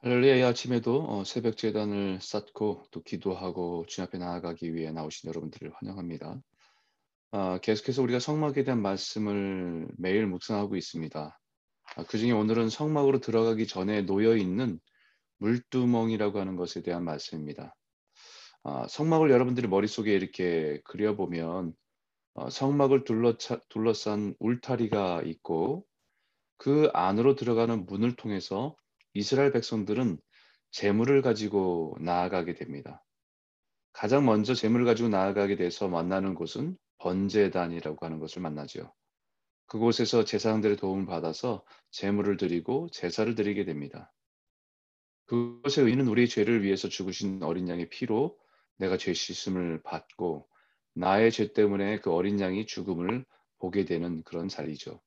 할렐루야 이 아침에도 어, 새벽 재단을 쌓고 또 기도하고 주님 앞에 나아가기 위해 나오신 여러분들을 환영합니다. 아, 계속해서 우리가 성막에 대한 말씀을 매일 묵상하고 있습니다. 아, 그 중에 오늘은 성막으로 들어가기 전에 놓여 있는 물두멍이라고 하는 것에 대한 말씀입니다. 아, 성막을 여러분들이 머릿속에 이렇게 그려보면 어, 성막을 둘러싼 울타리가 있고 그 안으로 들어가는 문을 통해서 이스라엘 백성들은 재물을 가지고 나아가게 됩니다. 가장 먼저 재물을 가지고 나아가게 돼서 만나는 곳은 번제단이라고 하는 것을 만나죠. 그곳에서 제사장들의 도움을 받아서 재물을 드리고 제사를 드리게 됩니다. 그것의 의는 우리의 죄를 위해서 죽으신 어린 양의 피로 내가 죄 씻음을 받고 나의 죄 때문에 그 어린 양이 죽음을 보게 되는 그런 자리죠.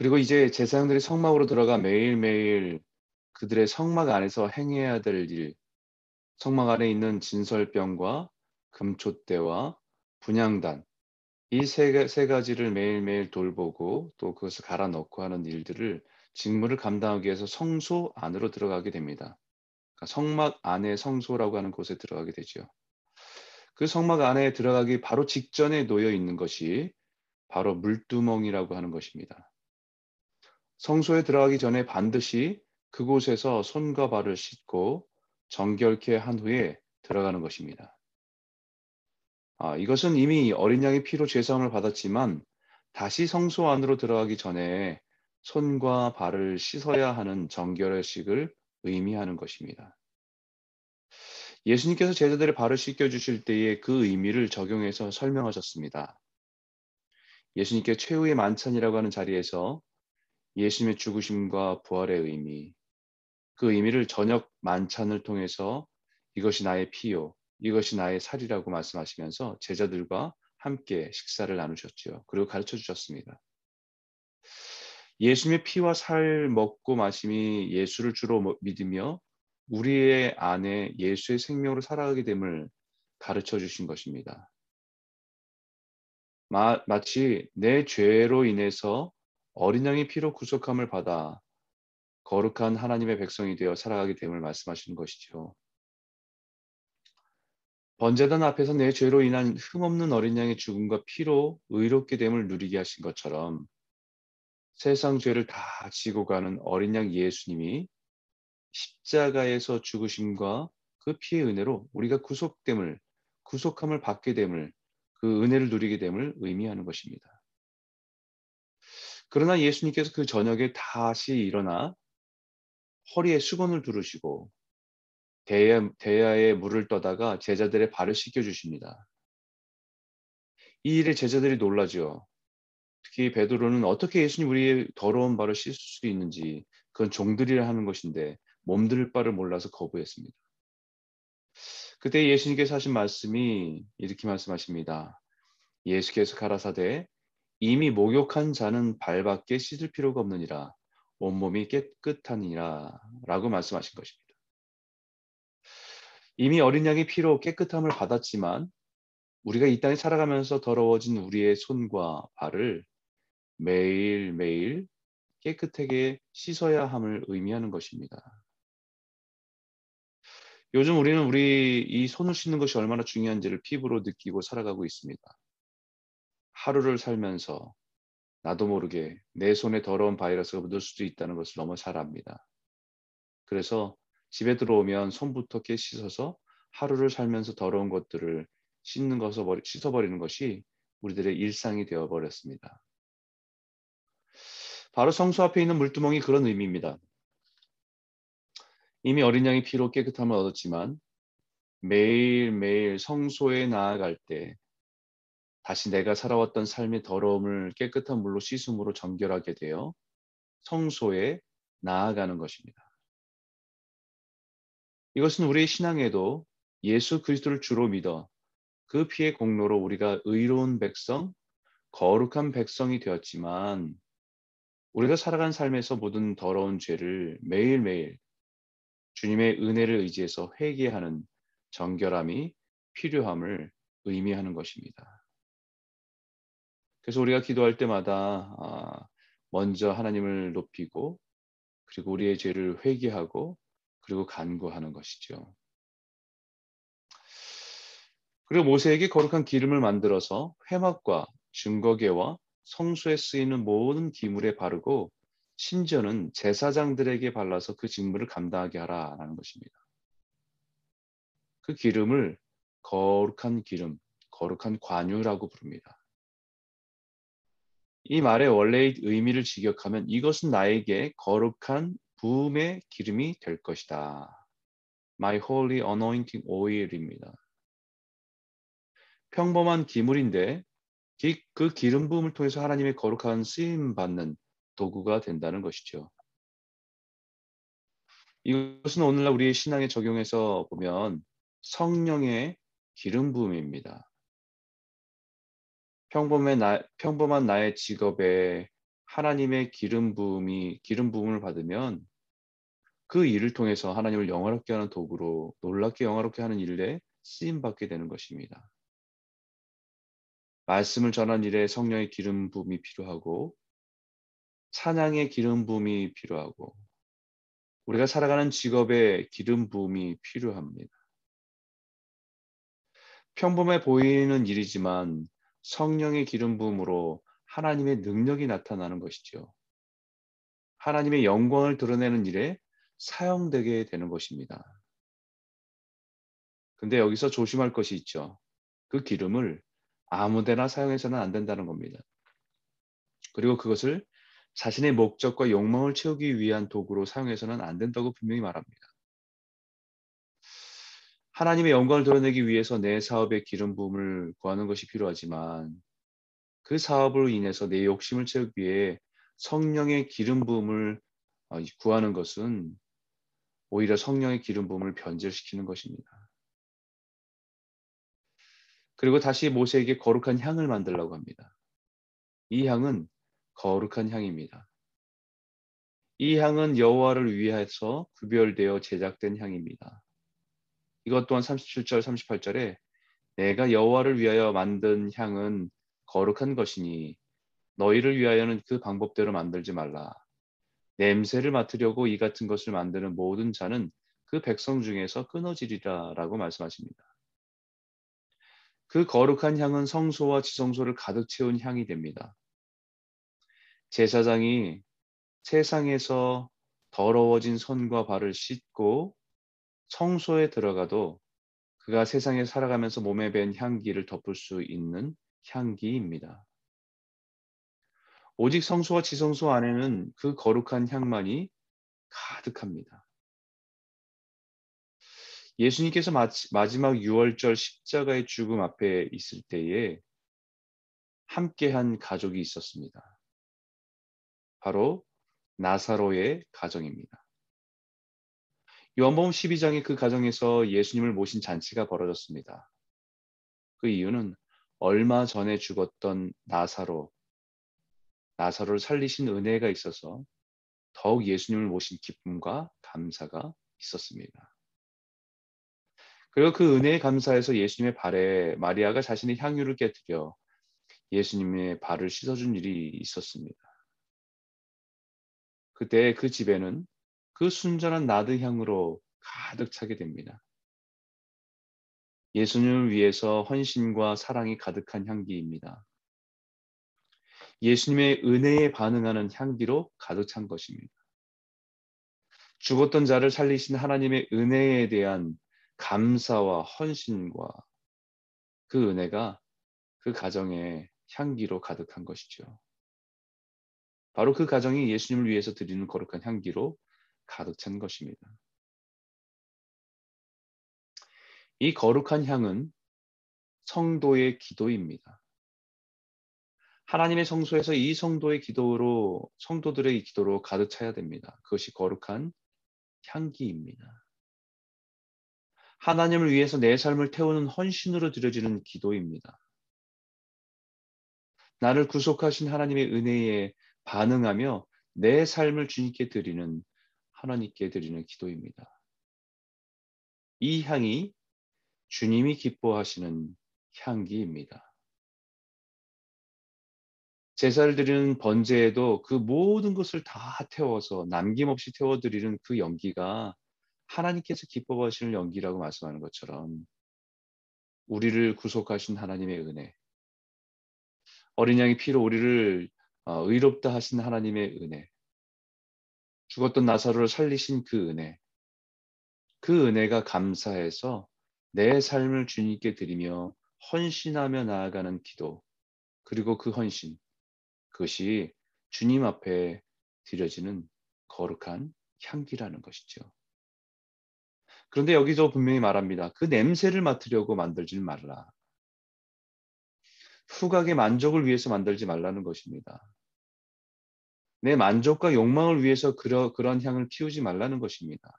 그리고 이제 제사장들이 성막으로 들어가 매일매일 그들의 성막 안에서 행해야 될 일, 성막 안에 있는 진설병과 금촛대와 분양단 이세 세 가지를 매일매일 돌보고 또 그것을 갈아 넣고 하는 일들을 직무를 감당하기 위해서 성소 안으로 들어가게 됩니다. 그러니까 성막 안에 성소라고 하는 곳에 들어가게 되죠. 그 성막 안에 들어가기 바로 직전에 놓여 있는 것이 바로 물두멍이라고 하는 것입니다. 성소에 들어가기 전에 반드시 그곳에서 손과 발을 씻고 정결케 한 후에 들어가는 것입니다. 아, 이것은 이미 어린 양의 피로 죄사함을 받았지만 다시 성소 안으로 들어가기 전에 손과 발을 씻어야 하는 정결의식을 의미하는 것입니다. 예수님께서 제자들의 발을 씻겨 주실 때에 그 의미를 적용해서 설명하셨습니다. 예수님께 최후의 만찬이라고 하는 자리에서 예수님의 죽으심과 부활의 의미, 그 의미를 저녁 만찬을 통해서 이것이 나의 피요, 이것이 나의 살이라고 말씀하시면서 제자들과 함께 식사를 나누셨죠. 그리고 가르쳐 주셨습니다. 예수님의 피와 살 먹고 마심이 예수를 주로 믿으며 우리의 안에 예수의 생명으로 살아가게 됨을 가르쳐 주신 것입니다. 마, 마치 내 죄로 인해서 어린 양의 피로 구속함을 받아 거룩한 하나님의 백성이 되어 살아가게 됨을 말씀하시는 것이죠. 번제단 앞에서 내 죄로 인한 흠없는 어린 양의 죽음과 피로 의롭게 됨을 누리게 하신 것처럼 세상 죄를 다 지고 가는 어린 양 예수님이 십자가에서 죽으심과 그 피의 은혜로 우리가 구속됨을 구속함을 받게 됨을 그 은혜를 누리게 됨을 의미하는 것입니다. 그러나 예수님께서 그 저녁에 다시 일어나 허리에 수건을 두르시고 대야, 대야에 물을 떠다가 제자들의 발을 씻겨 주십니다. 이 일에 제자들이 놀라죠. 특히 베드로는 어떻게 예수님 우리의 더러운 발을 씻을 수 있는지 그건 종들이라 하는 것인데 몸들 바를 몰라서 거부했습니다. 그때 예수님께서 하신 말씀이 이렇게 말씀하십니다. 예수께서 가라사대 이미 목욕한 자는 발밖에 씻을 필요가 없느니라 온몸이 깨끗하니라 라고 말씀하신 것입니다. 이미 어린 양의 피로 깨끗함을 받았지만 우리가 이 땅에 살아가면서 더러워진 우리의 손과 발을 매일매일 깨끗하게 씻어야 함을 의미하는 것입니다. 요즘 우리는 우리 이 손을 씻는 것이 얼마나 중요한지를 피부로 느끼고 살아가고 있습니다. 하루를 살면서 나도 모르게 내 손에 더러운 바이러스가 묻을 수도 있다는 것을 너무 잘 압니다. 그래서 집에 들어오면 손부터 깨 씻어서 하루를 살면서 더러운 것들을 씻는 것을 씻어버리는 것이 우리들의 일상이 되어버렸습니다. 바로 성수 앞에 있는 물두멍이 그런 의미입니다. 이미 어린 양이 피로 깨끗함을 얻었지만 매일매일 성소에 나아갈 때 다시 내가 살아왔던 삶의 더러움을 깨끗한 물로 씻음으로 정결하게 되어 성소에 나아가는 것입니다. 이것은 우리의 신앙에도 예수 그리스도를 주로 믿어 그 피의 공로로 우리가 의로운 백성, 거룩한 백성이 되었지만 우리가 살아간 삶에서 모든 더러운 죄를 매일매일 주님의 은혜를 의지해서 회개하는 정결함이 필요함을 의미하는 것입니다. 그래서 우리가 기도할 때마다 아, 먼저 하나님을 높이고 그리고 우리의 죄를 회개하고 그리고 간구하는 것이죠. 그리고 모세에게 거룩한 기름을 만들어서 회막과 증거계와 성소에 쓰이는 모든 기물에 바르고 심지어는 제사장들에게 발라서 그 직무를 감당하게 하라라는 것입니다. 그 기름을 거룩한 기름, 거룩한 관유라고 부릅니다. 이 말의 원래의 의미를 직역하면 이것은 나에게 거룩한 부음의 기름이 될 것이다. My holy anointing oil입니다. 평범한 기물인데 그 기름 부음을 통해서 하나님의 거룩한 쓰임 받는 도구가 된다는 것이죠. 이것은 오늘날 우리의 신앙에 적용해서 보면 성령의 기름 부음입니다. 평범한, 나, 평범한 나의 직업에 하나님의 기름 부음이 기름 부음을 받으면 그 일을 통해서 하나님을 영화롭게 하는 도구로 놀랍게 영화롭게 하는 일에 쓰임 받게 되는 것입니다. 말씀을 전한 일에 성령의 기름 부음이 필요하고 찬양의 기름 부음이 필요하고 우리가 살아가는 직업에 기름 부음이 필요합니다. 평범해 보이는 일이지만 성령의 기름 부음으로 하나님의 능력이 나타나는 것이지요. 하나님의 영광을 드러내는 일에 사용되게 되는 것입니다. 근데 여기서 조심할 것이 있죠. 그 기름을 아무데나 사용해서는 안 된다는 겁니다. 그리고 그것을 자신의 목적과 욕망을 채우기 위한 도구로 사용해서는 안 된다고 분명히 말합니다. 하나님의 영광을 드러내기 위해서 내 사업에 기름 부음을 구하는 것이 필요하지만 그 사업으로 인해서 내 욕심을 채우기 위해 성령의 기름 부음을 어, 구하는 것은 오히려 성령의 기름 부음을 변질시키는 것입니다. 그리고 다시 모세에게 거룩한 향을 만들라고 합니다. 이 향은 거룩한 향입니다. 이 향은 여호와를 위해서 구별되어 제작된 향입니다. 이것 또한 37절 38절에 내가 여호와를 위하여 만든 향은 거룩한 것이니 너희를 위하여는 그 방법대로 만들지 말라. 냄새를 맡으려고 이 같은 것을 만드는 모든 자는 그 백성 중에서 끊어지리라라고 말씀하십니다. 그 거룩한 향은 성소와 지성소를 가득 채운 향이 됩니다. 제사장이 세상에서 더러워진 손과 발을 씻고 성소에 들어가도 그가 세상에 살아가면서 몸에 밴 향기를 덮을 수 있는 향기입니다. 오직 성소와 지성소 안에는 그 거룩한 향만이 가득합니다. 예수님께서 마지막 6월절 십자가의 죽음 앞에 있을 때에 함께한 가족이 있었습니다. 바로 나사로의 가정입니다. 요한복음 12장의 그 가정에서 예수님을 모신 잔치가 벌어졌습니다. 그 이유는 얼마 전에 죽었던 나사로, 나사로를 살리신 은혜가 있어서 더욱 예수님을 모신 기쁨과 감사가 있었습니다. 그리고 그 은혜에 감사해서 예수님의 발에 마리아가 자신의 향유를 깨뜨려 예수님의 발을 씻어준 일이 있었습니다. 그때 그 집에는 그 순전한 나드 향으로 가득 차게 됩니다. 예수님을 위해서 헌신과 사랑이 가득한 향기입니다. 예수님의 은혜에 반응하는 향기로 가득 찬 것입니다. 죽었던 자를 살리신 하나님의 은혜에 대한 감사와 헌신과 그 은혜가 그 가정의 향기로 가득한 것이죠. 바로 그 가정이 예수님을 위해서 드리는 거룩한 향기로 가득 찬 것입니다. 이 거룩한 향은 성도의 기도입니다. 하나님의 성소에서 이 성도의 기도로 성도들의 기도로 가득 차야 됩니다. 그것이 거룩한 향기입니다. 하나님을 위해서 내 삶을 태우는 헌신으로 드려지는 기도입니다. 나를 구속하신 하나님의 은혜에 반응하며 내 삶을 주님께 드리는 하나님께 드리는 기도입니다. 이 향이 주님이 기뻐하시는 향기입니다. 제사를 드리는 번제에도 그 모든 것을 다 태워서 남김없이 태워드리는 그 연기가 하나님께서 기뻐하시는 연기라고 말씀하는 것처럼 우리를 구속하신 하나님의 은혜, 어린 양의 피로 우리를 어, 의롭다 하신 하나님의 은혜, 죽었던 나사로를 살리신 그 은혜, 그 은혜가 감사해서 내 삶을 주님께 드리며 헌신하며 나아가는 기도, 그리고 그 헌신, 그것이 주님 앞에 드려지는 거룩한 향기라는 것이죠. 그런데 여기서 분명히 말합니다. 그 냄새를 맡으려고 만들지 말라. 후각의 만족을 위해서 만들지 말라는 것입니다. 내 만족과 욕망을 위해서 그러, 그런 향을 피우지 말라는 것입니다.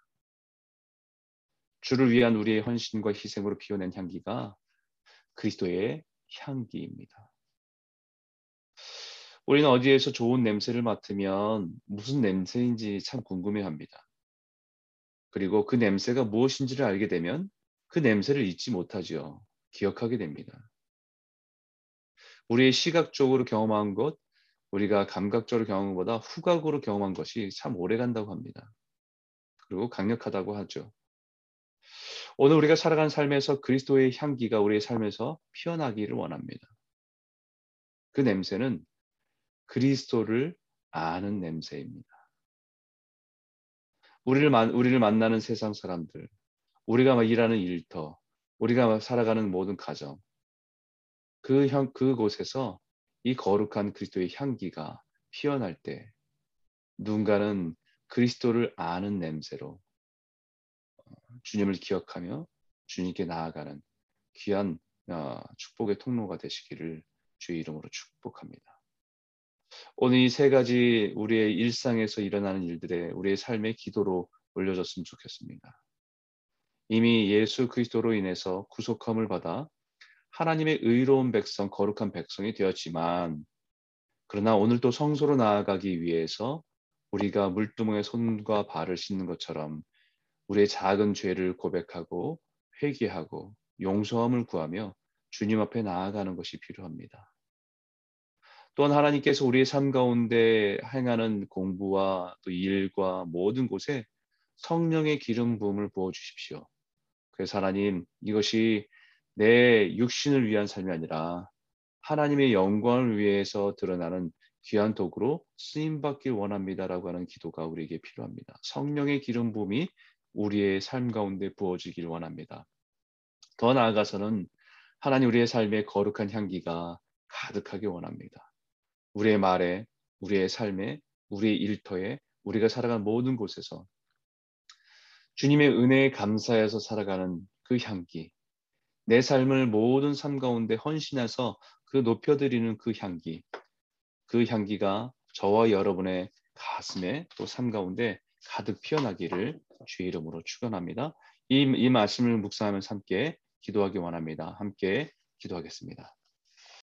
주를 위한 우리의 헌신과 희생으로 피워낸 향기가 그리스도의 향기입니다. 우리는 어디에서 좋은 냄새를 맡으면 무슨 냄새인지 참 궁금해합니다. 그리고 그 냄새가 무엇인지를 알게 되면 그 냄새를 잊지 못하지요. 기억하게 됩니다. 우리의 시각적으로 경험한 것, 우리가 감각적으로 경험한 것보다 후각으로 경험한 것이 참 오래 간다고 합니다. 그리고 강력하다고 하죠. 오늘 우리가 살아가는 삶에서 그리스도의 향기가 우리의 삶에서 피어나기를 원합니다. 그 냄새는 그리스도를 아는 냄새입니다. 우리를, 만, 우리를 만나는 세상 사람들, 우리가 일하는 일터, 우리가 살아가는 모든 가정, 그 향, 그곳에서 이 거룩한 그리스도의 향기가 피어날 때 누군가는 그리스도를 아는 냄새로 어, 주님을 기억하며 주님께 나아가는 귀한 어, 축복의 통로가 되시기를 주의 이름으로 축복합니다. 오늘 이 세 가지 우리의 일상에서 일어나는 일들에 우리의 삶의 기도로 올려졌으면 좋겠습니다. 이미 예수 그리스도로 인해서 구속함을 받아 하나님의 의로운 백성, 거룩한 백성이 되었지만 그러나 오늘도 성소로 나아가기 위해서 우리가 물두멍에 손과 발을 씻는 것처럼 우리의 작은 죄를 고백하고 회개하고 용서함을 구하며 주님 앞에 나아가는 것이 필요합니다. 또한 하나님께서 우리의 삶 가운데 행하는 공부와 또 일과 모든 곳에 성령의 기름 부음을 부어 주십시오. 그래서 하나님 이것이 내 육신을 위한 삶이 아니라 하나님의 영광을 위해서 드러나는 귀한 도구로 쓰임 받길 원합니다라고 하는 기도가 우리에게 필요합니다. 성령의 기름 부음이 우리의 삶 가운데 부어지길 원합니다. 더 나아가서는 하나님 우리의 삶에 거룩한 향기가 가득하게 원합니다. 우리의 말에, 우리의 삶에, 우리의 일터에, 우리가 살아가는 모든 곳에서 주님의 은혜에 감사해서 살아가는 그 향기, 내 삶을 모든 삶 가운데 헌신해서 그 높여드리는 그 향기, 그 향기가 저와 여러분의 가슴에 또 삶 가운데 가득 피어나기를 주의 이름으로 축원합니다. 이, 이 말씀을 묵상하면서 함께 기도하기 원합니다. 함께 기도하겠습니다.